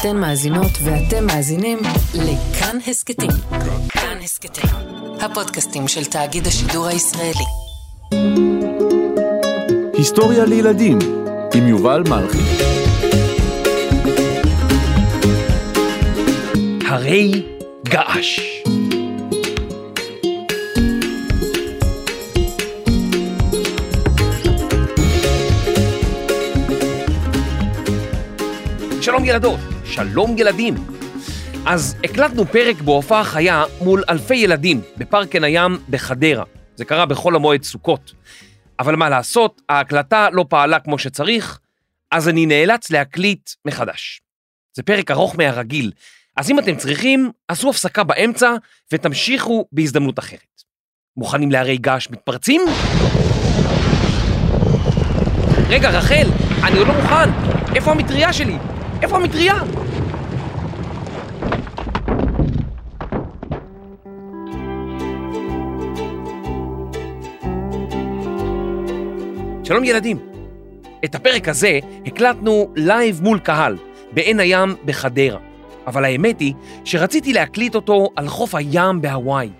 אתן מאזינות ואתם מאזינים לכאן הסכתים. כאן הסכתים, הפודקאסטים של תאגיד השידור הישראלי. היסטוריה לילדים עם יובל מלכי. הרי געש. שלום ילדות, שלום ילדים. אז הקלטנו פרק בהופעה חיה מול אלפי ילדים בפארק עין הים בחדרה. זה קרה בחול המועד סוכות. אבל מה לעשות, ההקלטה לא פעלה כמו שצריך, אז אני נאלץ להקליט מחדש. זה פרק ארוך מהרגיל, אז אם אתם צריכים, עשו הפסקה באמצע ותמשיכו בהזדמנות אחרת. מוכנים להרי געש מתפרצים? רגע, רחל, אני עוד לא מוכן. איפה המטריה שלי? איפה המטריה? שלום ילדים. את הפרק הזה הקלטנו live מול קהל, בעין הים בחדרה. אבל האמת היא שרציתי להקליט אותו על חוף הים בהוואי.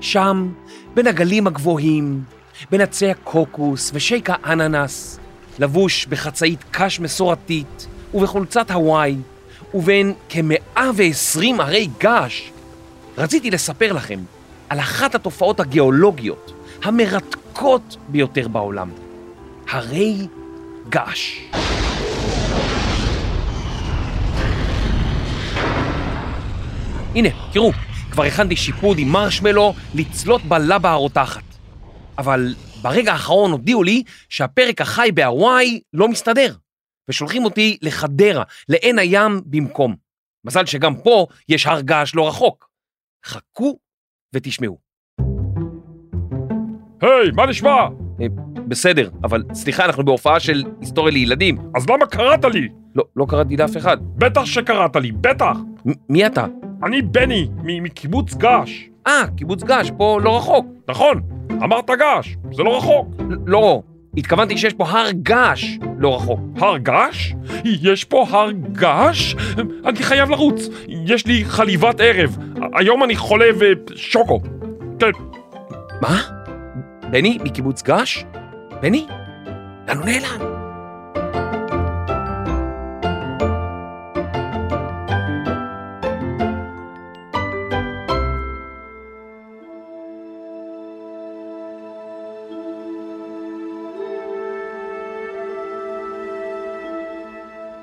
שם, בין הגלים הגבוהים, בין עצי הקוקוס ושייק האננס, לבוש בחצאית קש מסורתית ובחולצת הוואי, ובין כ-120 הרי געש, רציתי לספר לכם על אחת התופעות הגיאולוגיות המרתקות ביותר בעולם, הרי געש. הנה, תראו, כבר הכנתי שיפוד עם מרשמלו לצלות בלבה הרותחת. אבל ברגע האחרון הודיעו לי שהפרק החי בהוואי לא מסתדר, ושולחים אותי לחדרה, לעין הים במקום. מזל שגם פה יש הר געש לא רחוק. חכו ותשמעו. היי, hey, מה נשמע? אה, בסדר, אבל סליחה, אנחנו בהופעה של היסטוריה לילדים. אז למה קראת לי? לא, לא קראתי לאף אחד. בטח שקראת לי, בטח! מי אתה? אני בני, מ- מקיבוץ געש. אה, קיבוץ געש, פה לא רחוק. נכון, אמרת געש, זה לא רחוק. לא, התכוונתי שיש פה הר געש לא רחוק. הר געש? יש פה הר געש? אני חייב לרוץ, יש לי חליבת ערב. היום אני חולה ושוקו. כן, מה? בני מקיבוץ געש? בני? לאן הוא נעלם?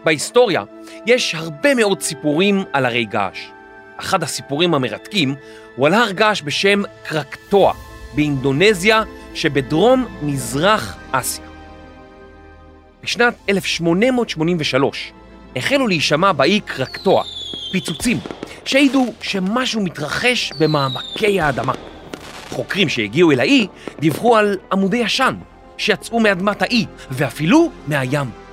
בהיסטוריה יש הרבה מאוד סיפורים על הרי געש. אחד הסיפורים המרתקים הוא על הר געש בשם קרקטוע באינדונזיה שבדרום מזרח אסיה. בשנת 1883 החלו להישמע באי קרקטוע פיצוצים שהעידו שמשהו מתרחש במעמקי האדמה. חוקרים שהגיעו אל האי דיווחו על עמודי עשן שיצאו מאדמת האי ואפילו מהים.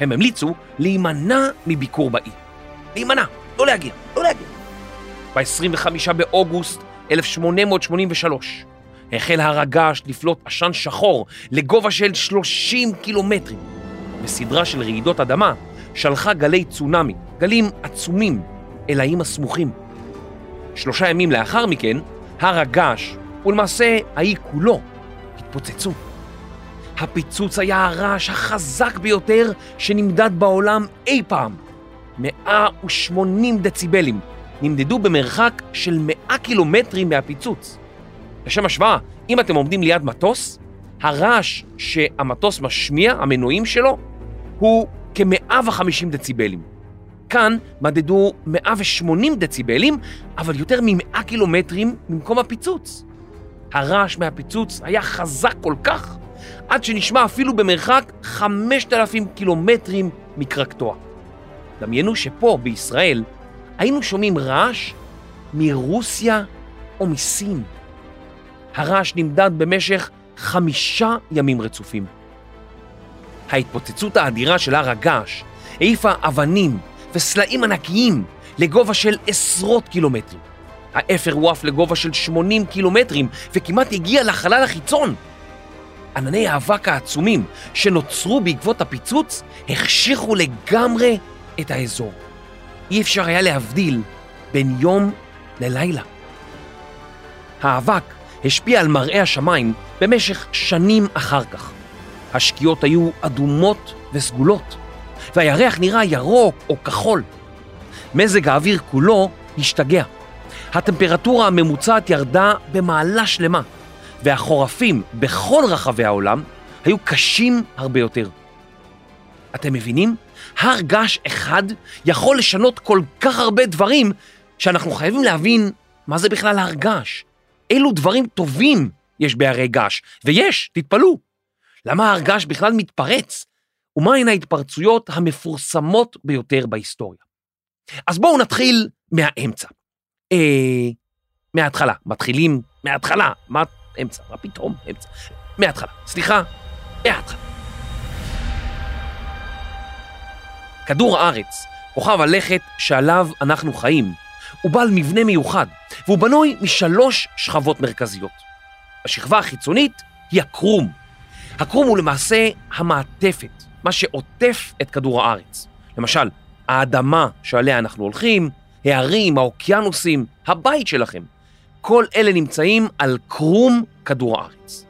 הם המליצו להימנע מביקור באי. להימנע, לא להגיע, לא להגיע. ב-25 באוגוסט 1883 החל הר הגעש לפלוט עשן שחור לגובה של 30 קילומטרים. בסדרה של רעידות אדמה שלחה גלי צונאמי, גלים עצומים, אל האיים הסמוכים. שלושה ימים לאחר מכן, הר הגעש, ולמעשה האי כולו, התפוצצו. הפיצוץ היה הרעש החזק ביותר שנמדד בעולם אי פעם. 180 דציבלים נמדדו במרחק של 100 קילומטרים מהפיצוץ. לשם השוואה, אם אתם עומדים ליד מטוס, הרעש שהמטוס משמיע, המנועים שלו, הוא כ-150 דציבלים. כאן מדדו 180 דציבלים, אבל יותר מ-100 קילומטרים ממקום הפיצוץ. הרעש מהפיצוץ היה חזק כל כך, עד שנשמע אפילו במרחק 5,000 קילומטרים מקרקטוע. דמיינו שפה, בישראל, היינו שומעים רעש מרוסיה או מסין. הרעש נמדד במשך חמישה ימים רצופים. ההתפוצצות האדירה של הר הגעש העיפה אבנים וסלעים ענקיים לגובה של עשרות קילומטרים. האפר הועף לגובה של 80 קילומטרים וכמעט הגיע לחלל החיצון. ענני האבק העצומים שנוצרו בעקבות הפיצוץ החשיכו לגמרי את האזור. אי אפשר היה להבדיל בין יום ללילה. האבק השפיע על מראה השמיים במשך שנים אחר כך. השקיעות היו אדומות וסגולות, והירח נראה ירוק או כחול. מזג האוויר כולו השתגע. הטמפרטורה הממוצעת ירדה במעלה שלמה, והחורפים בכל רחבי העולם היו קשים הרבה יותר. אתם מבינים? הר געש אחד יכול לשנות כל כך הרבה דברים שאנחנו חייבים להבין מה זה בכלל הר געש. אילו דברים טובים יש בהרי געש, ויש, תתפלאו. למה הר געש בכלל מתפרץ? ומהן ההתפרצויות המפורסמות ביותר בהיסטוריה? אז בואו נתחיל מהאמצע. אה... מההתחלה. מתחילים מההתחלה. מה אמצע? מה פתאום אמצע? מההתחלה. סליחה, מההתחלה. כדור הארץ, כוכב הלכת שעליו אנחנו חיים, הוא בעל מבנה מיוחד, והוא בנוי משלוש שכבות מרכזיות. השכבה החיצונית היא הקרום. הקרום הוא למעשה המעטפת, מה שעוטף את כדור הארץ. למשל, האדמה שעליה אנחנו הולכים, הערים, האוקיינוסים, הבית שלכם. כל אלה נמצאים על קרום כדור הארץ.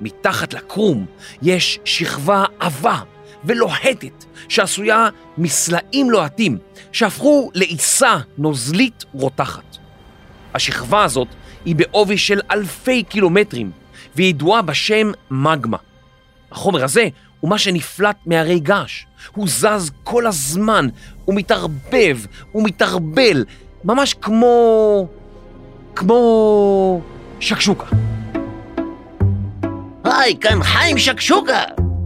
מתחת לקרום יש שכבה עבה ולוהטת שעשויה מסלעים לוהטים שהפכו לעיסה נוזלית רותחת. השכבה הזאת היא בעובי של אלפי קילומטרים וידועה בשם מגמה. החומר הזה הוא מה שנפלט מהרי געש. הוא זז כל הזמן, הוא מתערבב, הוא מתערבל, ממש כמו... כמו... שקשוקה. היי, כאן חיים שקשוקה!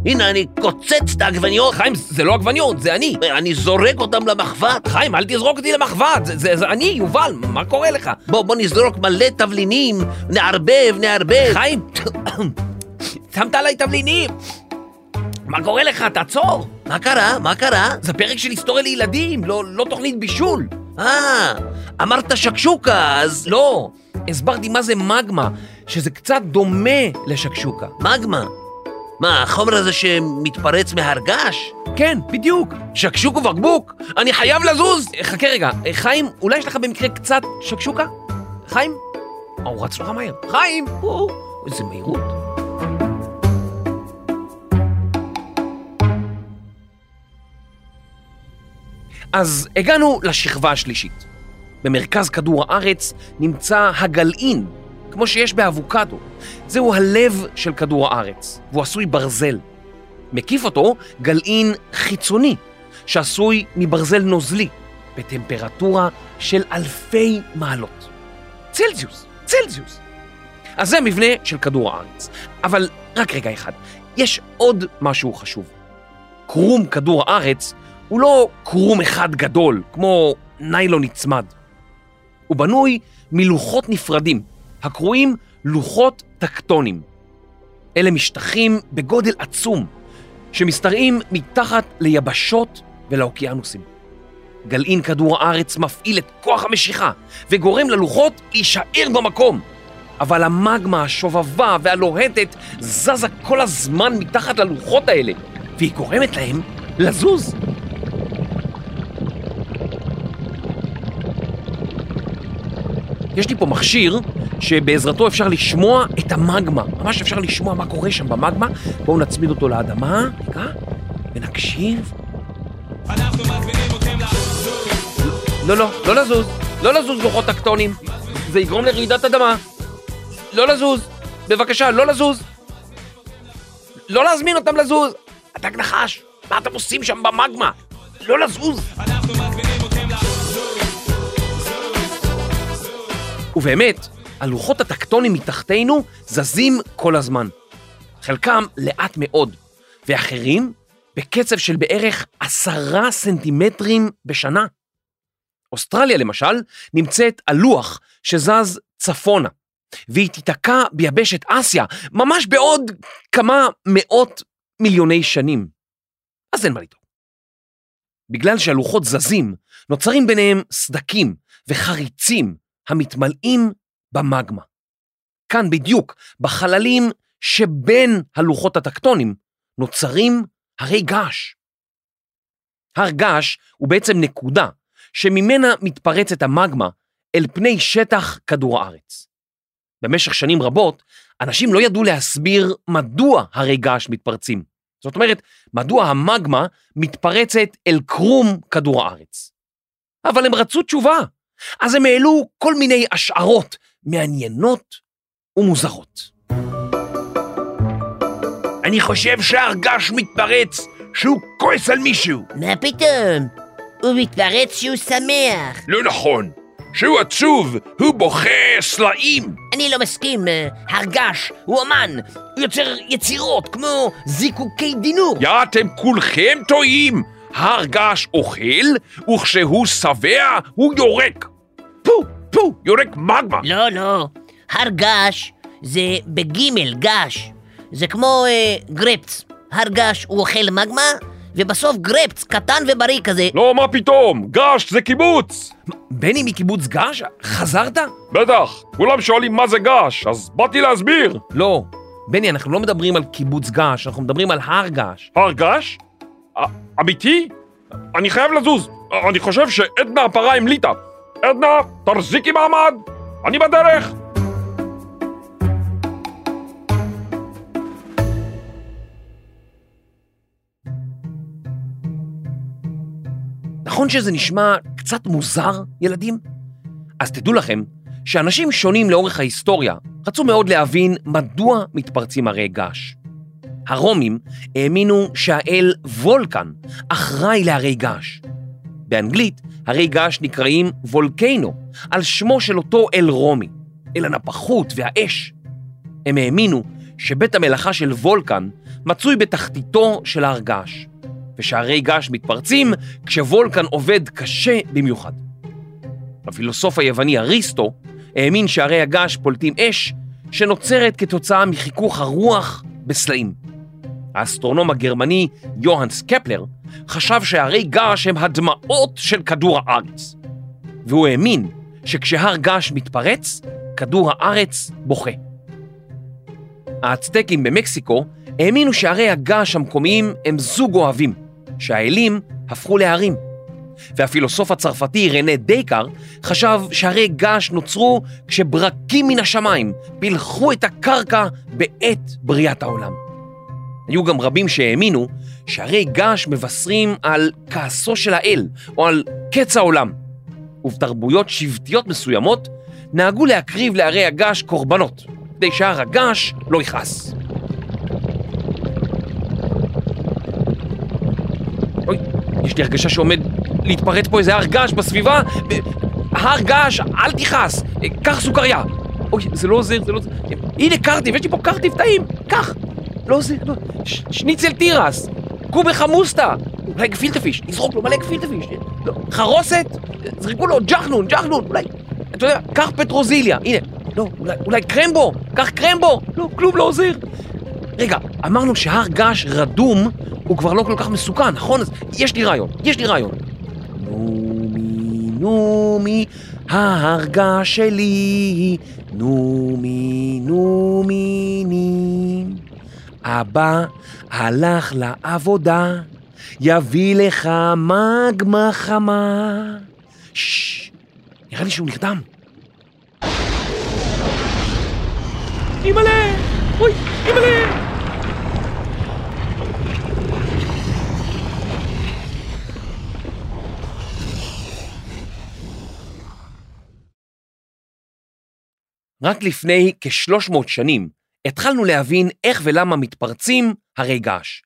הנה, אני קוצץ את העגבניות, חיים, זה לא עגבניות, זה אני. אני זורק אותם למחבת. חיים, אל תזרוק אותי למחבת, זה, זה, זה אני, יובל, מה קורה לך? בוא, בוא נזרוק מלא תבלינים, נערבב, נערבב. חיים, שמת עליי תבלינים. מה קורה לך? תעצור. מה קרה? מה קרה? זה פרק של היסטוריה לילדים, לא, לא תוכנית בישול. אה, אמרת שקשוקה, אז... לא, הסברתי מה זה מגמה, שזה קצת דומה לשקשוקה. מגמה. מה, החומר הזה שמתפרץ מהר געש? כן, בדיוק. שקשוק ובקבוק, אני חייב לזוז! חכה רגע, חיים, אולי יש לך במקרה קצת שקשוקה? חיים? אה, הוא רץ נורא מהר. חיים! או, איזה מהירות. אז הגענו לשכבה השלישית. במרכז כדור הארץ נמצא הגלעין, כמו שיש באבוקדו. זהו הלב של כדור הארץ, והוא עשוי ברזל. מקיף אותו גלעין חיצוני, שעשוי מברזל נוזלי, בטמפרטורה של אלפי מעלות. צלזיוס, צלזיוס. אז זה מבנה של כדור הארץ. אבל רק רגע אחד, יש עוד משהו חשוב. קרום כדור הארץ הוא לא קרום אחד גדול, כמו ניילון נצמד. הוא בנוי מלוחות נפרדים, הקרויים לוחות טקטונים. אלה משטחים בגודל עצום, שמשתרעים מתחת ליבשות ולאוקיינוסים. גלעין כדור הארץ מפעיל את כוח המשיכה וגורם ללוחות להישאר במקום. אבל המגמה השובבה והלוהטת זזה כל הזמן מתחת ללוחות האלה, והיא גורמת להם לזוז. יש לי פה מכשיר שבעזרתו אפשר לשמוע את המגמה. ממש אפשר לשמוע מה קורה שם במגמה. בואו נצמיד אותו לאדמה, רגע, ונקשיב. לא, לא, לא לזוז. לא לזוז לוחות טקטונים. זה יגרום לרעידת אדמה. לא לזוז. בבקשה, לא לזוז. לא להזמין אותם לזוז. הדג נחש, מה אתם עושים שם במגמה? לא לזוז. ובאמת, הלוחות הטקטונים מתחתינו זזים כל הזמן. חלקם לאט מאוד, ואחרים בקצב של בערך עשרה סנטימטרים בשנה. אוסטרליה למשל נמצאת על לוח שזז צפונה, והיא תיתקע ביבשת אסיה ממש בעוד כמה מאות מיליוני שנים. אז אין מה לדאוג. בגלל שהלוחות זזים, נוצרים ביניהם סדקים וחריצים המתמלאים במגמה. כאן בדיוק, בחללים שבין הלוחות הטקטונים, נוצרים הרי געש. הר געש הוא בעצם נקודה שממנה מתפרצת המגמה אל פני שטח כדור הארץ. במשך שנים רבות, אנשים לא ידעו להסביר מדוע הרי געש מתפרצים. זאת אומרת, מדוע המגמה מתפרצת אל קרום כדור הארץ. אבל הם רצו תשובה, אז הם העלו כל מיני השערות מעניינות ומוזרות. אני חושב שהר געש מתפרץ שהוא כועס על מישהו. מה פתאום? הוא מתפרץ שהוא שמח. לא נכון. שהוא עצוב, הוא בוכה סלעים. אני לא מסכים, אה, הר געש הוא אומן, הוא יוצר יצירות כמו זיקוקי דינור. יא, אתם כולכם טועים. הר געש אוכל, וכשהוא שבע, הוא יורק. פו, פו, יורק מגמה. לא, לא, הר געש זה בגימל, געש. זה כמו אה, גרפס. הר געש הוא אוכל מגמה, ובסוף גרפס קטן ובריא כזה. לא, מה פתאום? געש זה קיבוץ. בני מקיבוץ געש? חזרת? בטח, כולם שואלים מה זה געש, אז באתי להסביר. לא. בני, אנחנו לא מדברים על קיבוץ געש, אנחנו מדברים על הר געש. הר געש? א- אמיתי? אני חייב לזוז. אני חושב שעדנה הפרה המליטה. עדנה, תחזיקי מעמד, אני בדרך. נכון שזה נשמע קצת מוזר, ילדים? אז תדעו לכם שאנשים שונים לאורך ההיסטוריה רצו מאוד להבין מדוע מתפרצים הרי געש. הרומים האמינו שהאל וולקן אחראי להרי געש. באנגלית הרי געש נקראים וולקנו, על שמו של אותו אל רומי, אל הנפחות והאש. הם האמינו שבית המלאכה של וולקן מצוי בתחתיתו של הר געש, ושהרי געש מתפרצים כשוולקן עובד קשה במיוחד. הפילוסוף היווני אריסטו האמין שהרי הגעש פולטים אש שנוצרת כתוצאה מחיכוך הרוח בסלעים. האסטרונום הגרמני יוהנס קפלר חשב שהרי געש הם הדמעות של כדור הארץ. והוא האמין שכשהר געש מתפרץ, כדור הארץ בוכה. האצטקים במקסיקו האמינו שהרי הגעש המקומיים הם זוג אוהבים, שהאלים הפכו להרים. והפילוסוף הצרפתי רנה דייקר חשב שהרי געש נוצרו כשברקים מן השמיים פילחו את הקרקע בעת בריאת העולם. היו גם רבים שהאמינו שהרי געש מבשרים על כעסו של האל או על קץ העולם. ובתרבויות שבטיות מסוימות נהגו להקריב להרי הגעש קורבנות, כדי שהר הגעש לא יכעס. אוי, יש לי הרגשה שעומד להתפרץ פה איזה הר געש בסביבה. הר געש, אל תכעס, קח סוכריה. אוי, זה לא עוזר, זה לא עוזר. הנה קרטיב, יש לי פה קרטיב טעים, קח. לא עוזר, לא. ש- שניצל תירס, קובה חמוסטה, אולי גפילטה פיש, נזרוק לו מלא גפילטה פיש. לא, חרוסת, זרקו לו ג'חנון, ג'חנון, אולי, אתה יודע, קח פטרוזיליה, הנה, לא, אולי, אולי קרמבו, קח קרמבו, לא, כלום לא עוזר. רגע, אמרנו שהר געש רדום הוא כבר לא כל כך מסוכן, נכון? אז יש לי רעיון, יש לי רעיון. נומי, נומי, ההר געש שלי, נומי, נומי, נים. אבא הלך לעבודה, יביא לך מגמה חמה. ששש, נראה לי שהוא נרדם. אימא'לה! אוי, אימא'לה! רק לפני כ-300 שנים התחלנו להבין איך ולמה מתפרצים הרי געש.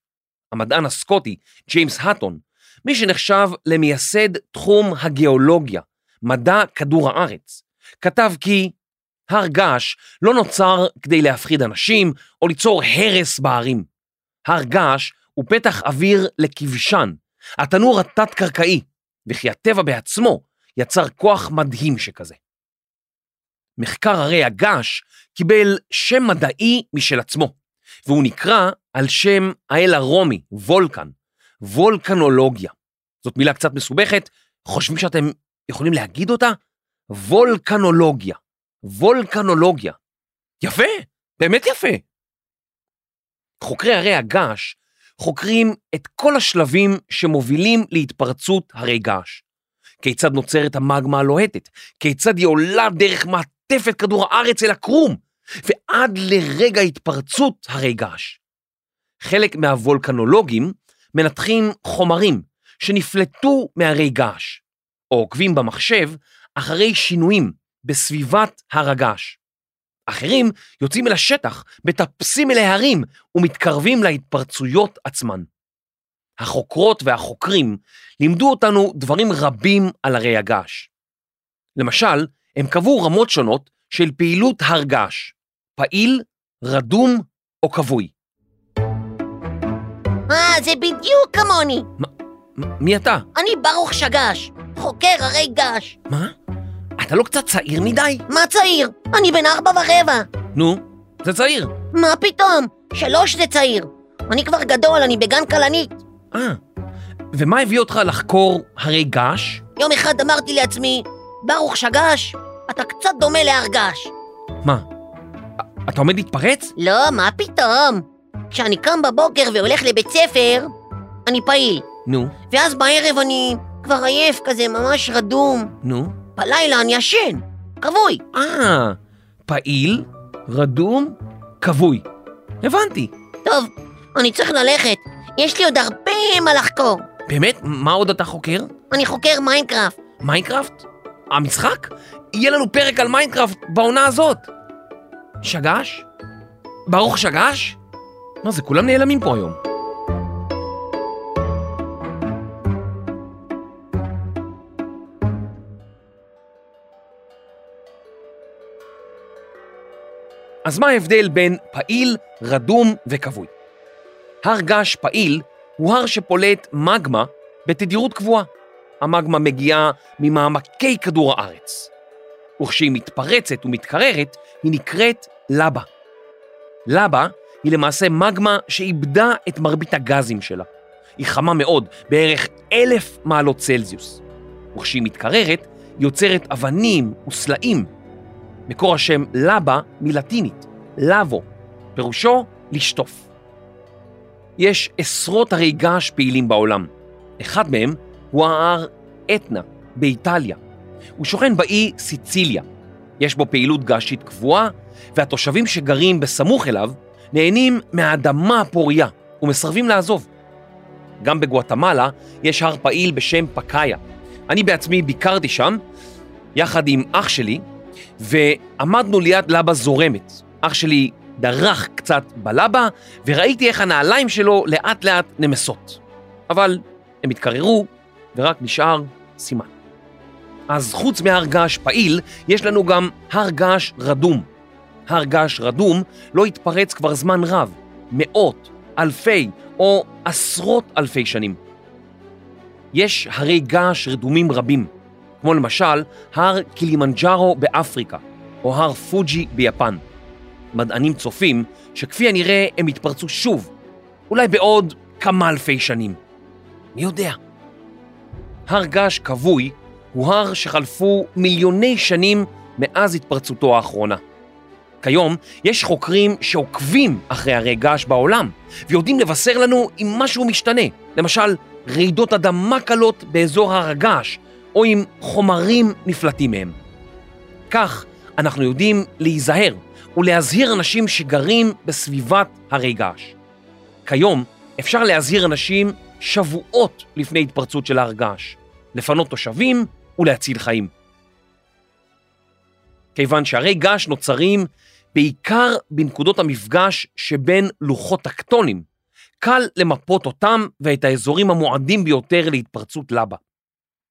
המדען הסקוטי, ג'יימס האטון, מי שנחשב למייסד תחום הגיאולוגיה, מדע כדור הארץ, כתב כי הר געש לא נוצר כדי להפחיד אנשים או ליצור הרס בערים. הר געש הוא פתח אוויר לכבשן, התנור התת-קרקעי, וכי הטבע בעצמו יצר כוח מדהים שכזה. מחקר הרי הגעש קיבל שם מדעי משל עצמו, והוא נקרא על שם האל הרומי, וולקן, וולקנולוגיה. זאת מילה קצת מסובכת, חושבים שאתם יכולים להגיד אותה? וולקנולוגיה. וולקנולוגיה. יפה, באמת יפה. חוקרי הרי הגעש חוקרים את כל השלבים שמובילים להתפרצות הרי געש. כיצד נוצרת המגמה הלוהטת, כיצד היא עולה דרך מעטפת כדור הארץ אל הקרום, ועד לרגע התפרצות הרי געש. חלק מהוולקנולוגים מנתחים חומרים שנפלטו מהרי געש, או עוקבים במחשב אחרי שינויים בסביבת הר הגעש. אחרים יוצאים אל השטח, מטפסים אל ההרים ומתקרבים להתפרצויות עצמן. החוקרות והחוקרים לימדו אותנו דברים רבים על הרי הגעש. למשל, הם קבעו רמות שונות של פעילות הר געש, פעיל, רדום או כבוי. אה, זה בדיוק כמוני. מ- מי אתה? אני ברוך שגש, חוקר הרי געש. מה? אתה לא קצת צעיר מדי? מה צעיר? אני בן ארבע ורבע. נו, זה צעיר. מה פתאום? שלוש זה צעיר. אני כבר גדול, אני בגן כלנית. אה, ומה הביא אותך לחקור הרי געש? יום אחד אמרתי לעצמי, ברוך שגש, אתה קצת דומה להר געש. מה, אתה עומד להתפרץ? לא, מה פתאום? כשאני קם בבוקר והולך לבית ספר, אני פעיל. נו, ואז בערב אני כבר עייף כזה, ממש רדום. נו. בלילה אני ישן, כבוי. אה, פעיל, רדום, כבוי. הבנתי. טוב, אני צריך ללכת. יש לי עוד הרבה מה לחקור. באמת? מה עוד אתה חוקר? אני חוקר מיינקראפט. מיינקראפט? המשחק? יהיה לנו פרק על מיינקראפט בעונה הזאת. שגש? ברוך שגש? מה זה, כולם נעלמים פה היום. אז מה ההבדל בין פעיל, רדום וכבוי? הר געש פעיל הוא הר שפולט מגמה בתדירות קבועה. המגמה מגיעה ממעמקי כדור הארץ. וכשהיא מתפרצת ומתקררת, היא נקראת לבה. לבה היא למעשה מגמה שאיבדה את מרבית הגזים שלה. היא חמה מאוד, בערך אלף מעלות צלזיוס. וכשהיא מתקררת, היא יוצרת אבנים וסלעים. מקור השם לבה מלטינית, לבו, פירושו לשטוף. יש עשרות הרי געש פעילים בעולם. אחד מהם הוא ההר אתנה באיטליה. הוא שוכן באי סיציליה. יש בו פעילות געשית קבועה, והתושבים שגרים בסמוך אליו נהנים מהאדמה הפוריה ומסרבים לעזוב. גם בגואטמלה יש הר פעיל בשם פקאיה. אני בעצמי ביקרתי שם, יחד עם אח שלי, ועמדנו ליד לבה זורמת. אח שלי דרך קצת בלבה, וראיתי איך הנעליים שלו לאט לאט נמסות. אבל הם התקררו, ורק נשאר סימן. אז חוץ מהר געש פעיל, יש לנו גם הר געש רדום. הר געש רדום לא התפרץ כבר זמן רב, מאות, אלפי או עשרות אלפי שנים. יש הרי געש רדומים רבים, כמו למשל הר קילימנג'ארו באפריקה, או הר פוג'י ביפן. מדענים צופים שכפי הנראה הם יתפרצו שוב, אולי בעוד כמה אלפי שנים. מי יודע? הר געש כבוי הוא הר שחלפו מיליוני שנים מאז התפרצותו האחרונה. כיום יש חוקרים שעוקבים אחרי הרי געש בעולם ויודעים לבשר לנו אם משהו משתנה, למשל רעידות אדמה קלות באזור הר הגעש או אם חומרים נפלטים מהם. כך אנחנו יודעים להיזהר ולהזהיר אנשים שגרים בסביבת הרי געש. כיום אפשר להזהיר אנשים שבועות לפני התפרצות של הר געש, לפנות תושבים ולהציל חיים. כיוון שהרי געש נוצרים בעיקר בנקודות המפגש שבין לוחות טקטונים, קל למפות אותם ואת האזורים המועדים ביותר להתפרצות לבה.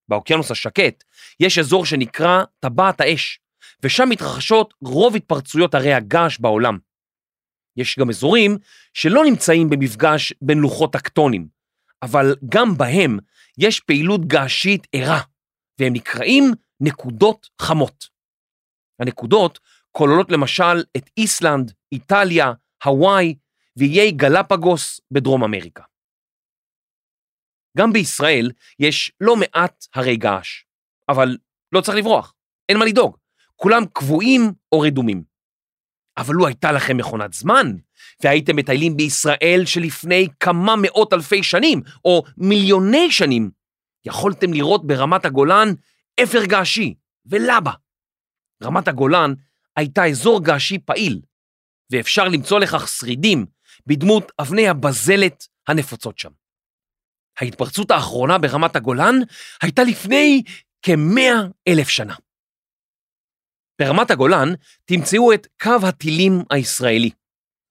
באוקיינוס השקט יש אזור שנקרא טבעת האש, ושם מתרחשות רוב התפרצויות הרי הגעש בעולם. יש גם אזורים שלא נמצאים במפגש בין לוחות טקטונים, אבל גם בהם יש פעילות געשית ערה, והם נקראים נקודות חמות. הנקודות כוללות למשל את איסלנד, איטליה, הוואי ואיי גלפגוס בדרום אמריקה. גם בישראל יש לא מעט הרי געש, אבל לא צריך לברוח, אין מה לדאוג, כולם קבועים או רדומים. אבל לו הייתה לכם מכונת זמן, והייתם מטיילים בישראל שלפני כמה מאות אלפי שנים, או מיליוני שנים, יכולתם לראות ברמת הגולן אפר געשי ולבה. רמת הגולן הייתה אזור געשי פעיל, ואפשר למצוא לכך שרידים בדמות אבני הבזלת הנפוצות שם. ההתפרצות האחרונה ברמת הגולן הייתה לפני כמאה אלף שנה. ברמת הגולן תמצאו את קו הטילים הישראלי,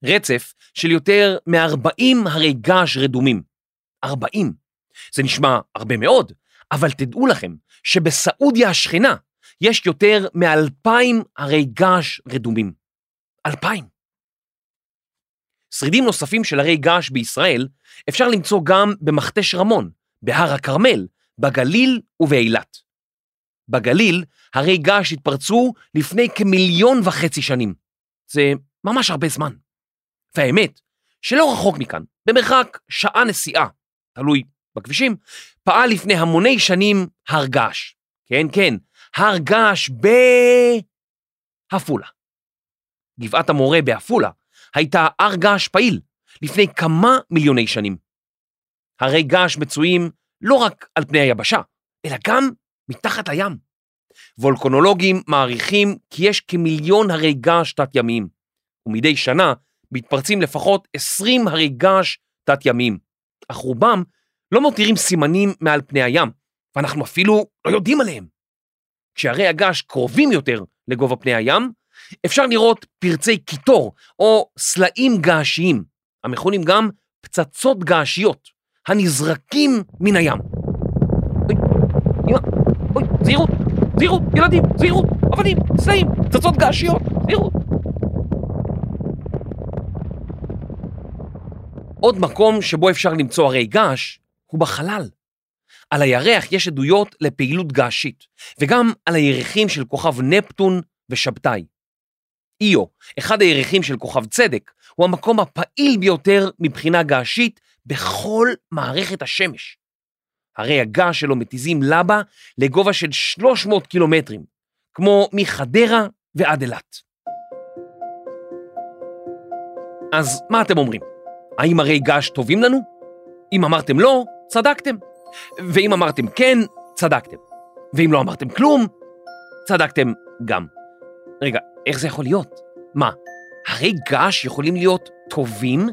רצף של יותר מ-40 הרי געש רדומים. 40. זה נשמע הרבה מאוד, אבל תדעו לכם שבסעודיה השכנה יש יותר מ-2,000 הרי געש רדומים. 2,000. שרידים נוספים של הרי געש בישראל אפשר למצוא גם במכתש רמון, בהר הכרמל, בגליל ובאילת. בגליל הרי געש התפרצו לפני כמיליון וחצי שנים. זה ממש הרבה זמן. והאמת, שלא רחוק מכאן, במרחק שעה נסיעה, תלוי בכבישים, פעל לפני המוני שנים הר געש. כן, כן, הר געש בעפולה. גבעת המורה בעפולה הייתה הר געש פעיל לפני כמה מיליוני שנים. הרי געש מצויים לא רק על פני היבשה, אלא גם מתחת לים. וולקנולוגים מעריכים כי יש כמיליון הרי געש תת-ימיים, ומדי שנה מתפרצים לפחות 20 הרי געש תת-ימיים, אך רובם לא מותירים סימנים מעל פני הים, ואנחנו אפילו לא יודעים עליהם. כשהרי הגעש קרובים יותר לגובה פני הים, אפשר לראות פרצי קיטור או סלעים געשיים, המכונים גם פצצות געשיות, הנזרקים מן הים. אוי, אמא, אוי, זהירות, זהירות, ילדים, זהירות, אבנים, סלעים, פצצות געשיות, זהירות. עוד מקום שבו אפשר למצוא הרי געש הוא בחלל. על הירח יש עדויות לפעילות געשית, וגם על הירחים של כוכב נפטון ושבתאי. איו, אחד הירחים של כוכב צדק, הוא המקום הפעיל ביותר מבחינה געשית בכל מערכת השמש. הרי הגעש שלו מתיזים לבה לגובה של 300 קילומטרים, כמו מחדרה ועד אילת. אז מה אתם אומרים? האם הרי געש טובים לנו? אם אמרתם לא, צדקתם. ואם אמרתם כן, צדקתם. ואם לא אמרתם כלום, צדקתם גם. רגע, איך זה יכול להיות? מה, הרי געש יכולים להיות טובים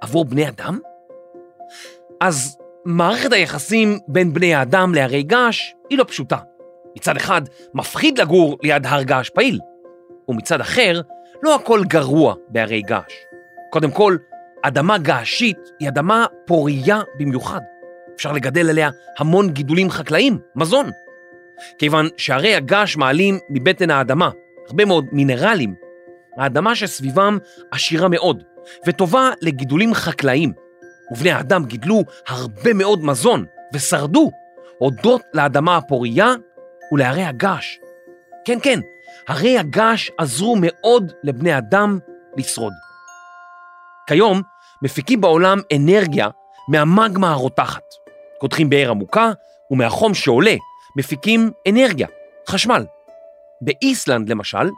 עבור בני אדם? אז מערכת היחסים בין בני האדם להרי געש היא לא פשוטה. מצד אחד, מפחיד לגור ליד הר געש פעיל, ומצד אחר, לא הכל גרוע בהרי געש. קודם כל, אדמה געשית היא אדמה פורייה במיוחד. אפשר לגדל עליה המון גידולים חקלאיים, מזון. כיוון שהרי הגעש מעלים מבטן האדמה הרבה מאוד מינרלים, האדמה שסביבם עשירה מאוד, וטובה לגידולים חקלאיים. ובני האדם גידלו הרבה מאוד מזון, ושרדו, הודות לאדמה הפורייה ולהרי הגעש. כן, כן, הרי הגעש עזרו מאוד לבני אדם לשרוד. כיום מפיקים בעולם אנרגיה מהמגמה הרותחת. קודחים באר עמוקה, ומהחום שעולה מפיקים אנרגיה, חשמל. באיסלנד, למשל,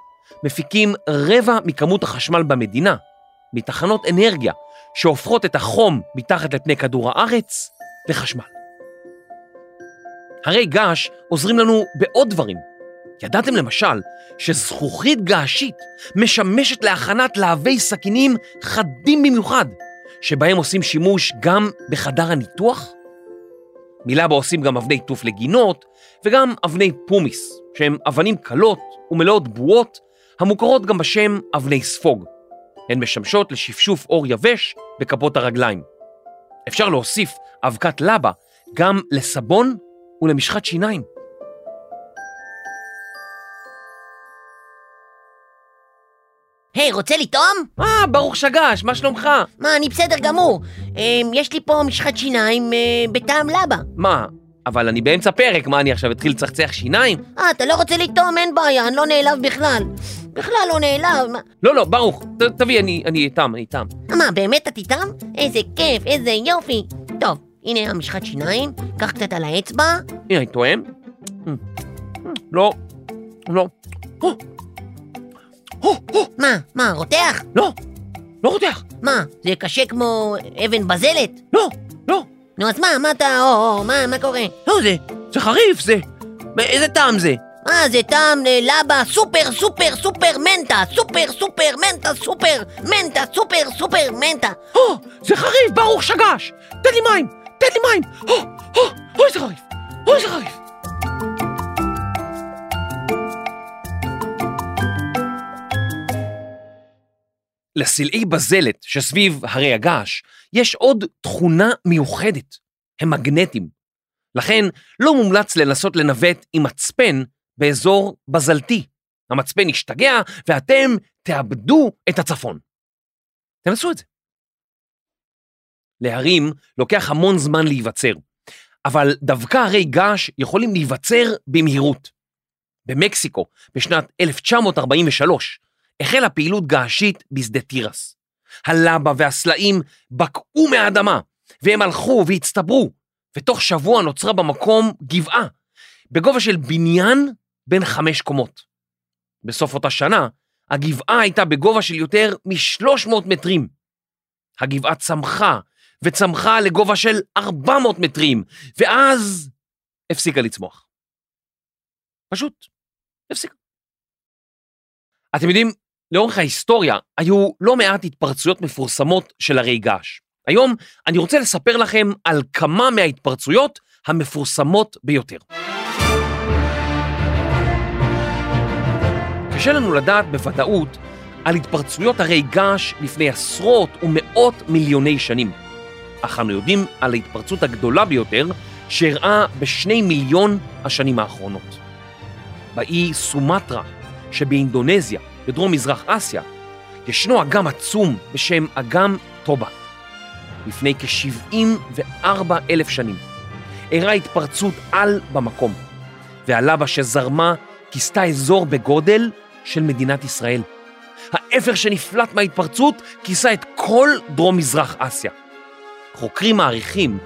מפיקים רבע מכמות החשמל במדינה, מתחנות אנרגיה שהופכות את החום מתחת לפני כדור הארץ לחשמל. הרי געש עוזרים לנו בעוד דברים. ידעתם למשל שזכוכית געשית משמשת להכנת להבי סכינים חדים במיוחד, שבהם עושים שימוש גם בחדר הניתוח? מילה בה עושים גם אבני טוף לגינות וגם אבני פומיס, שהן אבנים קלות ומלאות בועות המוכרות גם בשם אבני ספוג. הן משמשות לשפשוף אור יבש בכפות הרגליים. אפשר להוסיף אבקת לבה גם לסבון ולמשחת שיניים. היי, רוצה לטעום? אה, ברוך שגש, מה שלומך? מה, אני בסדר גמור. אמ, יש לי פה משחת שיניים אה, בטעם לבה. מה, אבל אני באמצע פרק, מה אני עכשיו אתחיל לצחצח שיניים? אה, אתה לא רוצה לטעום? אין בעיה, אני לא נעלב בכלל. בכלל לא נעלב. מה- לא, לא, ברוך, ת, תביא, אני, אני איתם, אני איתם. מה, באמת אתה תטעם? איזה כיף, איזה יופי. טוב, הנה המשחת שיניים, קח קצת על האצבע. הנה, אני טועם. לא, לא, מה, מה, רותח? לא, לא רותח, מה, זה קשה כמו אבן בזלת? לא, לא, נו, אז מה, מה אתה, או, או, מה, מה קורה? לא, זה, זה חריף, זה... איזה טעם זה? אה, זה טעם אה, לבה סופר סופר סופר מנטה, סופר סופר מנטה סופר מנטה סופר סופר מנטה. או, זה חריף, ברוך שגש! תן לי מים! תן לי מים! או, או, אוי, זה חריף! אוי, זה חריף! לסלעי בזלת שסביב הרי הגעש יש עוד תכונה מיוחדת, הם מגנטים. לכן לא מומלץ לנסות לנווט עם מצפן באזור בזלתי. המצפן ישתגע ואתם תאבדו את הצפון. תנסו את זה. להרים לוקח המון זמן להיווצר, אבל דווקא הרי געש יכולים להיווצר במהירות. במקסיקו, בשנת 1943, החלה פעילות געשית בשדה תירס. הלבה והסלעים בקעו מהאדמה, והם הלכו והצטברו, ותוך שבוע נוצרה במקום גבעה, בגובה של בניין בין חמש קומות. בסוף אותה שנה, הגבעה הייתה בגובה של יותר מ-300 מטרים. הגבעה צמחה וצמחה לגובה של 400 מטרים, ואז הפסיקה לצמוח. פשוט, הפסיקה. אתם יודעים, לאורך ההיסטוריה היו לא מעט התפרצויות מפורסמות של הרי געש. היום אני רוצה לספר לכם על כמה מההתפרצויות המפורסמות ביותר. קשה לנו לדעת בוודאות על התפרצויות הרי געש לפני עשרות ומאות מיליוני שנים, אך אנו יודעים על ההתפרצות הגדולה ביותר שאירעה בשני מיליון השנים האחרונות. באי סומטרה שבאינדונזיה, בדרום מזרח אסיה, ישנו אגם עצום בשם אגם טובה. לפני כ-74 אלף שנים אירעה התפרצות על במקום, והלבה שזרמה כיסתה אזור בגודל של מדינת ישראל. האפר שנפלט מההתפרצות כיסה את כל דרום מזרח אסיה. חוקרים מעריכים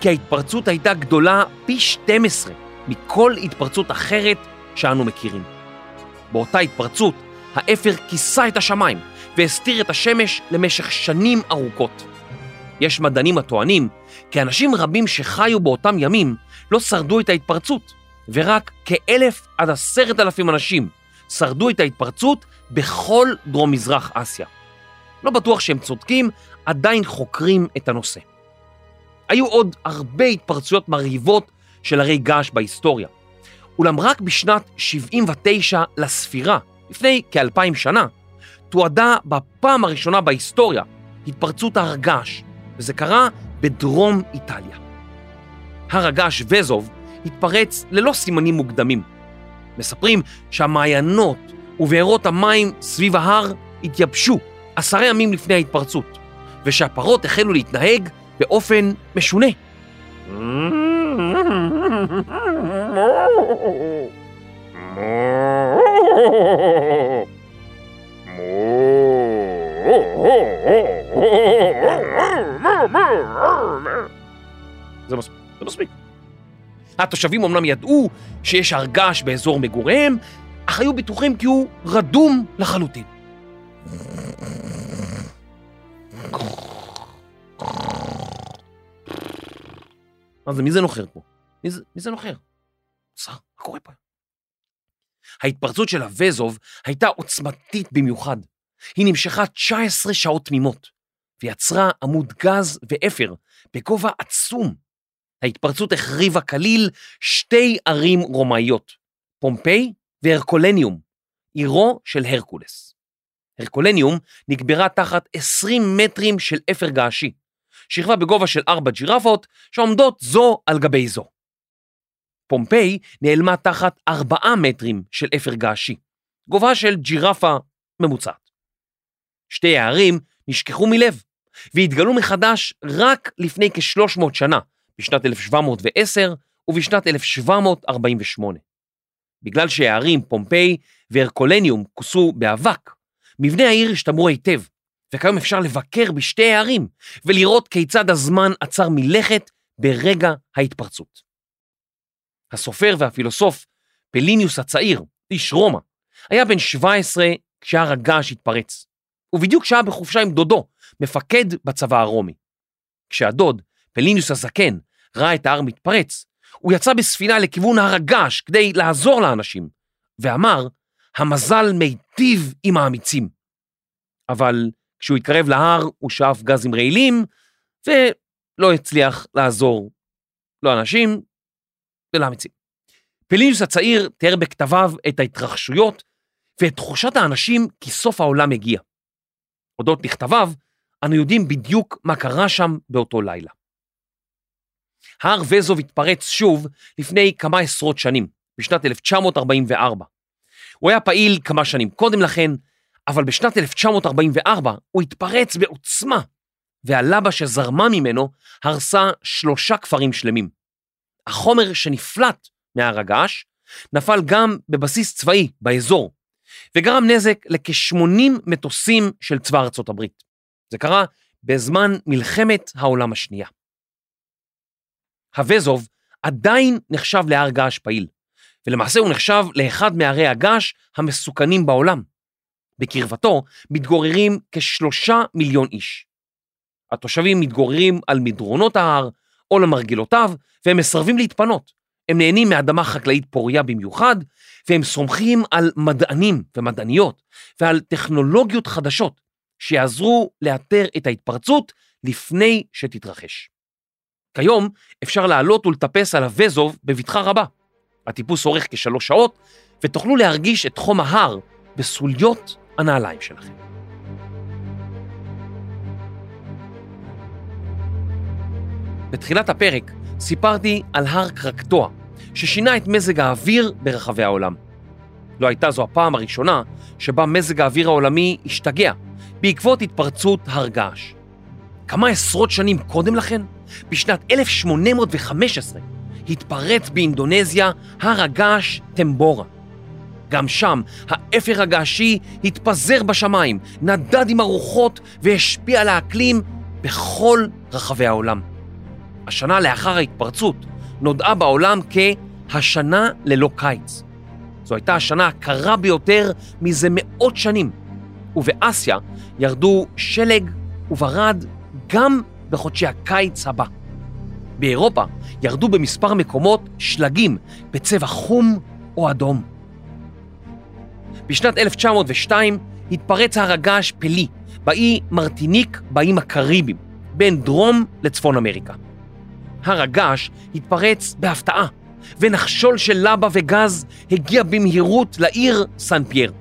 כי ההתפרצות הייתה גדולה פי 12 מכל התפרצות אחרת שאנו מכירים. באותה התפרצות האפר כיסה את השמיים והסתיר את השמש למשך שנים ארוכות. יש מדענים הטוענים כי אנשים רבים שחיו באותם ימים לא שרדו את ההתפרצות, ורק כאלף עד עשרת אלפים אנשים שרדו את ההתפרצות בכל דרום מזרח אסיה. לא בטוח שהם צודקים, עדיין חוקרים את הנושא. היו עוד הרבה התפרצויות מרהיבות של הרי געש בהיסטוריה. אולם רק בשנת 79 לספירה, לפני כאלפיים שנה, תועדה בפעם הראשונה בהיסטוריה התפרצות הר געש, וזה קרה בדרום איטליה. הר הגעש וזוב התפרץ ללא סימנים מוקדמים. מספרים שהמעיינות ובארות המים סביב ההר התייבשו עשרה ימים לפני ההתפרצות, ושהפרות החלו להתנהג באופן משונה. זה מספיק, זה מספיק. התושבים אמנם ידעו שיש הר געש באזור מגוריהם, אך היו בטוחים כי הוא רדום לחלוטין. מה זה, מי זה נוחר פה? מי זה, מי זה נוחר? שר, מה קורה פה? ההתפרצות של הווזוב הייתה עוצמתית במיוחד. היא נמשכה 19 שעות תמימות, ויצרה עמוד גז ואפר בגובה עצום. ההתפרצות החריבה כליל שתי ערים רומאיות, פומפיי והרקולניום, עירו של הרקולס. הרקולניום נקברה תחת 20 מטרים של אפר געשי, שכבה בגובה של ארבע ג'ירפות שעומדות זו על גבי זו. פומפיי נעלמה תחת ארבעה מטרים של אפר געשי, גובה של ג'ירפה ממוצעת. שתי הערים נשכחו מלב, והתגלו מחדש רק לפני כ-300 שנה, בשנת 1710 ובשנת 1748. בגלל שהערים פומפיי והרקולניום כוסו באבק, מבני העיר השתמרו היטב, וכיום אפשר לבקר בשתי הערים ולראות כיצד הזמן עצר מלכת ברגע ההתפרצות. הסופר והפילוסוף פליניוס הצעיר, איש רומא, היה בן 17 כשהר הגעש התפרץ, ובדיוק שהה בחופשה עם דודו, מפקד בצבא הרומי. כשהדוד, פליניוס הזקן ראה את ההר מתפרץ, הוא יצא בספינה לכיוון הר הגעש כדי לעזור לאנשים, ואמר, המזל מיטיב עם האמיצים. אבל כשהוא התקרב להר, הוא שאף גזים רעילים, ולא הצליח לעזור לאנשים ולאמיצים. פליניוס הצעיר תיאר בכתביו את ההתרחשויות ואת תחושת האנשים כי סוף העולם הגיע. הודות לכתביו, אנו יודעים בדיוק מה קרה שם באותו לילה. הר וזוב התפרץ שוב לפני כמה עשרות שנים, בשנת 1944. הוא היה פעיל כמה שנים קודם לכן, אבל בשנת 1944 הוא התפרץ בעוצמה, והלבה שזרמה ממנו הרסה שלושה כפרים שלמים. החומר שנפלט מהר הגעש נפל גם בבסיס צבאי באזור, וגרם נזק לכ-80 מטוסים של צבא ארצות הברית. זה קרה בזמן מלחמת העולם השנייה. הווזוב עדיין נחשב להר געש פעיל, ולמעשה הוא נחשב לאחד מהרי הגעש המסוכנים בעולם. בקרבתו מתגוררים כשלושה מיליון איש. התושבים מתגוררים על מדרונות ההר או למרגלותיו, והם מסרבים להתפנות. הם נהנים מאדמה חקלאית פוריה במיוחד, והם סומכים על מדענים ומדעניות ועל טכנולוגיות חדשות שיעזרו לאתר את ההתפרצות לפני שתתרחש. כיום אפשר לעלות ולטפס על הווזוב בבטחה רבה. הטיפוס אורך כשלוש שעות, ותוכלו להרגיש את חום ההר בסוליות הנעליים שלכם. בתחילת הפרק סיפרתי על הר קרקטוע, ששינה את מזג האוויר ברחבי העולם. לא הייתה זו הפעם הראשונה שבה מזג האוויר העולמי השתגע בעקבות התפרצות הר געש. כמה עשרות שנים קודם לכן, בשנת 1815, התפרץ באינדונזיה הר הגעש טמבורה. גם שם האפר הגעשי התפזר בשמיים, נדד עם הרוחות והשפיע על האקלים בכל רחבי העולם. השנה לאחר ההתפרצות נודעה בעולם כהשנה ללא קיץ. זו הייתה השנה הקרה ביותר מזה מאות שנים, ובאסיה ירדו שלג וברד גם בחודשי הקיץ הבא. באירופה ירדו במספר מקומות שלגים בצבע חום או אדום. בשנת 1902 התפרץ הר הגעש פלי באי מרטיניק באיים הקריביים, בין דרום לצפון אמריקה. הר הגעש התפרץ בהפתעה, ונחשול של לבה וגז הגיע במהירות לעיר סן פייר.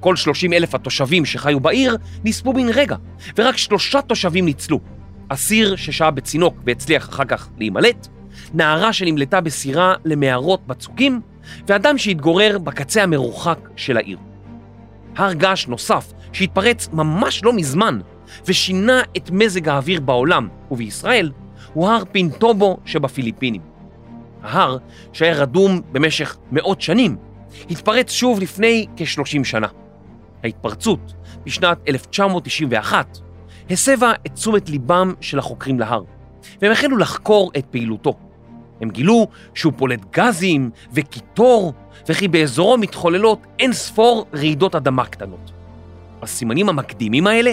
כל 30 אלף התושבים שחיו בעיר נספו בן רגע, ורק שלושה תושבים ניצלו. אסיר ששהה בצינוק והצליח אחר כך להימלט, נערה שנמלטה בסירה למערות בצוקים, ואדם שהתגורר בקצה המרוחק של העיר. הר געש נוסף שהתפרץ ממש לא מזמן ושינה את מזג האוויר בעולם ובישראל הוא הר פינטובו שבפיליפינים. ההר, שהיה רדום במשך מאות שנים, התפרץ שוב לפני כ-30 שנה. ההתפרצות בשנת 1991 הסבה את תשומת ליבם של החוקרים להר, והם החלו לחקור את פעילותו. הם גילו שהוא פולט גזים וקיטור, וכי באזורו מתחוללות אין ספור רעידות אדמה קטנות. הסימנים המקדימים האלה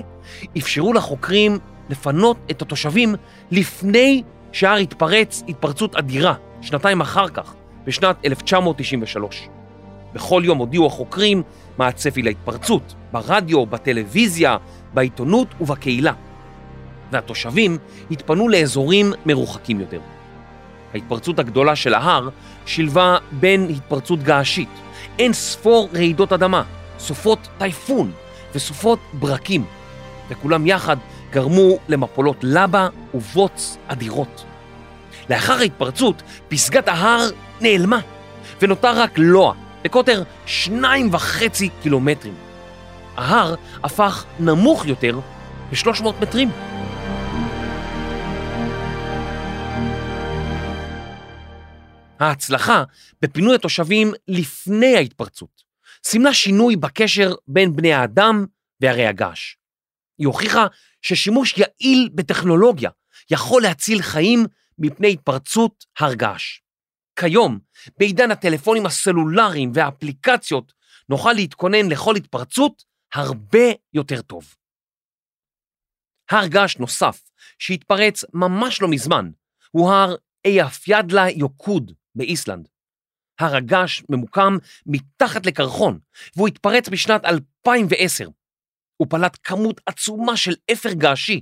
אפשרו לחוקרים לפנות את התושבים לפני שההר התפרץ התפרצות אדירה, שנתיים אחר כך, בשנת 1993. בכל יום הודיעו החוקרים מה הצפי להתפרצות, ברדיו, בטלוויזיה, בעיתונות ובקהילה. והתושבים התפנו לאזורים מרוחקים יותר. ההתפרצות הגדולה של ההר שילבה בין התפרצות געשית, אין ספור רעידות אדמה, סופות טייפון וסופות ברקים, וכולם יחד גרמו למפולות לבה ובוץ אדירות. לאחר ההתפרצות, פסגת ההר נעלמה, ונותר רק לוע, בקוטר שניים וחצי קילומטרים. ההר הפך נמוך יותר ב-300 מטרים. ההצלחה בפינוי התושבים לפני ההתפרצות סימלה שינוי בקשר בין בני האדם והרי הגעש. היא הוכיחה ששימוש יעיל בטכנולוגיה יכול להציל חיים מפני התפרצות הר געש. כיום, בעידן הטלפונים הסלולריים והאפליקציות, נוכל להתכונן לכל התפרצות הרבה יותר טוב. הר געש נוסף שהתפרץ ממש לא מזמן הוא הר אייפיידלה יוקוד באיסלנד. הר הגעש ממוקם מתחת לקרחון, והוא התפרץ בשנת 2010. הוא פלט כמות עצומה של אפר געשי,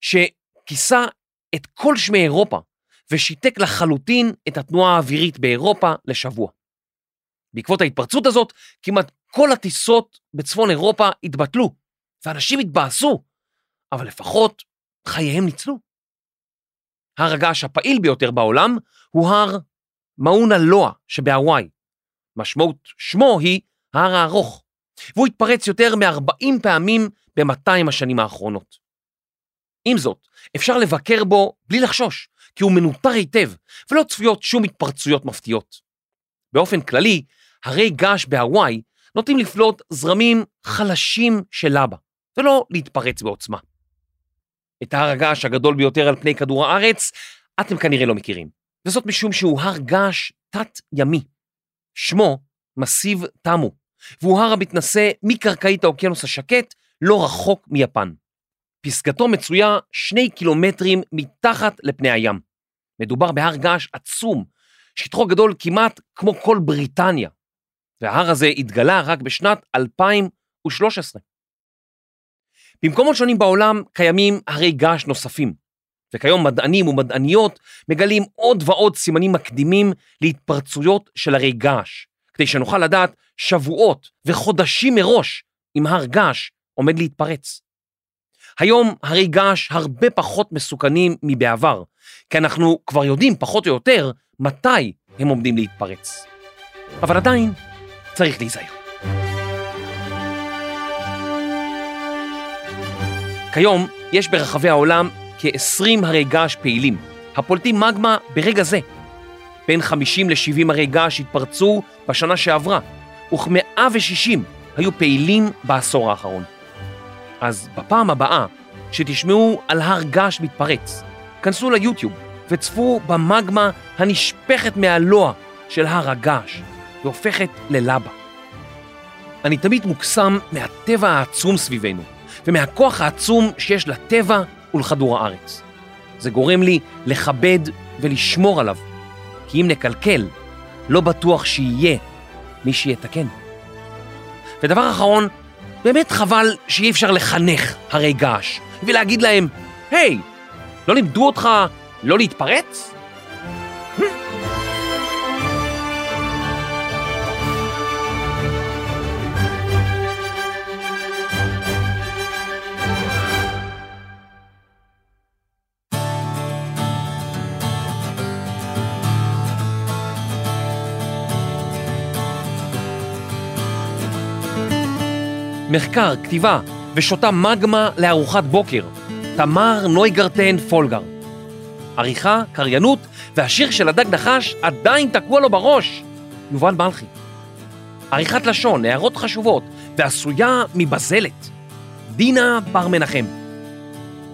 שכיסה את כל שמי אירופה, ושיתק לחלוטין את התנועה האווירית באירופה לשבוע. בעקבות ההתפרצות הזאת, כמעט כל הטיסות בצפון אירופה התבטלו, ואנשים התבאסו, אבל לפחות חייהם ניצלו. הר הגעש הפעיל ביותר בעולם הוא הר מאונה לואה שבהוואי. משמעות שמו היא ההר הארוך, והוא התפרץ יותר מ-40 פעמים ב-200 השנים האחרונות. עם זאת, אפשר לבקר בו בלי לחשוש, כי הוא מנוטר היטב, ולא צפויות שום התפרצויות מפתיעות. באופן כללי, הרי געש בהוואי נוטים לפלוט זרמים חלשים של לבה, ולא להתפרץ בעוצמה. את ההר הגעש הגדול ביותר על פני כדור הארץ אתם כנראה לא מכירים, וזאת משום שהוא הר געש תת-ימי. שמו מסיב תמו, והוא הר המתנשא מקרקעית האוקיינוס השקט, לא רחוק מיפן. פסגתו מצויה שני קילומטרים מתחת לפני הים. מדובר בהר געש עצום, שטחו גדול כמעט כמו כל בריטניה, וההר הזה התגלה רק בשנת 2013. במקומות שונים בעולם קיימים הרי געש נוספים, וכיום מדענים ומדעניות מגלים עוד ועוד סימנים מקדימים להתפרצויות של הרי געש, כדי שנוכל לדעת שבועות וחודשים מראש אם הר געש עומד להתפרץ. היום הרי געש הרבה פחות מסוכנים מבעבר, כי אנחנו כבר יודעים פחות או יותר מתי הם עומדים להתפרץ. אבל עדיין צריך להיזהר. כיום יש ברחבי העולם כ-20 הרי געש פעילים, הפולטים מגמה ברגע זה. בין 50 ל-70 הרי געש התפרצו בשנה שעברה, וכ-160 היו פעילים בעשור האחרון. אז בפעם הבאה שתשמעו על הר געש מתפרץ, כנסו ליוטיוב וצפו במגמה הנשפכת מהלוע של הר הגעש והופכת ללבה. אני תמיד מוקסם מהטבע העצום סביבנו ומהכוח העצום שיש לטבע ולכדור הארץ. זה גורם לי לכבד ולשמור עליו, כי אם נקלקל, לא בטוח שיהיה מי שיתקן. ודבר אחרון, באמת חבל שאי אפשר לחנך הרי געש ולהגיד להם, היי, לא לימדו אותך לא להתפרץ? מחקר, כתיבה ושותה מגמה לארוחת בוקר. תמר נויגרטן פולגר. עריכה, קריינות, והשיר של הדג נחש עדיין תקוע לו בראש. יובל מלכי. עריכת לשון, הערות חשובות, ועשויה מבזלת. דינה בר מנחם.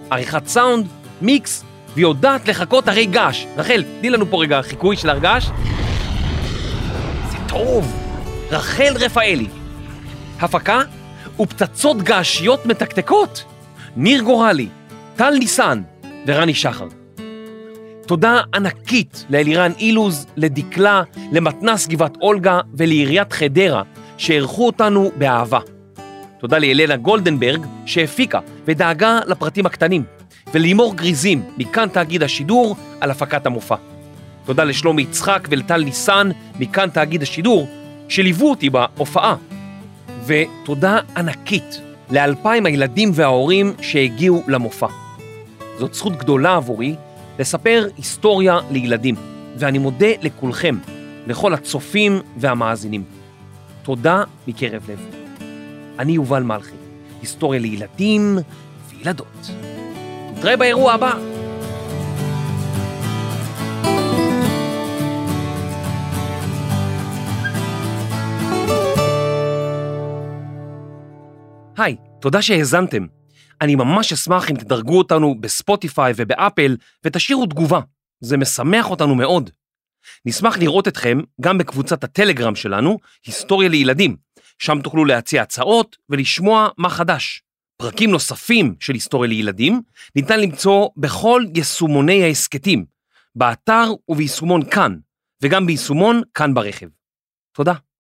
עריכת סאונד, מיקס, ויודעת לחכות הרי געש. רחל, תני לנו פה רגע חיקוי של הרגש. זה טוב. רחל רפאלי. הפקה ופצצות געשיות מתקתקות. ניר גורלי, טל ניסן ורני שחר. תודה ענקית לאלירן אילוז, לדקלה, למתנס גבעת אולגה ולעיריית חדרה, שאירחו אותנו באהבה. תודה לאלנה גולדנברג, שהפיקה ודאגה לפרטים הקטנים, ולימור גריזים, מכאן תאגיד השידור, על הפקת המופע. תודה לשלומי יצחק ולטל ניסן, מכאן תאגיד השידור, שליוו אותי בהופעה. ותודה ענקית לאלפיים הילדים וההורים שהגיעו למופע. זאת זכות גדולה עבורי לספר היסטוריה לילדים, ואני מודה לכולכם, לכל הצופים והמאזינים. תודה מקרב לב. אני יובל מלכי, היסטוריה לילדים וילדות. נתראה באירוע הבא. היי, תודה שהאזנתם. אני ממש אשמח אם תדרגו אותנו בספוטיפיי ובאפל ותשאירו תגובה, זה משמח אותנו מאוד. נשמח לראות אתכם גם בקבוצת הטלגרם שלנו, היסטוריה לילדים, שם תוכלו להציע הצעות ולשמוע מה חדש. פרקים נוספים של היסטוריה לילדים ניתן למצוא בכל יישומוני ההסכתים, באתר וביישומון כאן, וגם ביישומון כאן ברכב. תודה.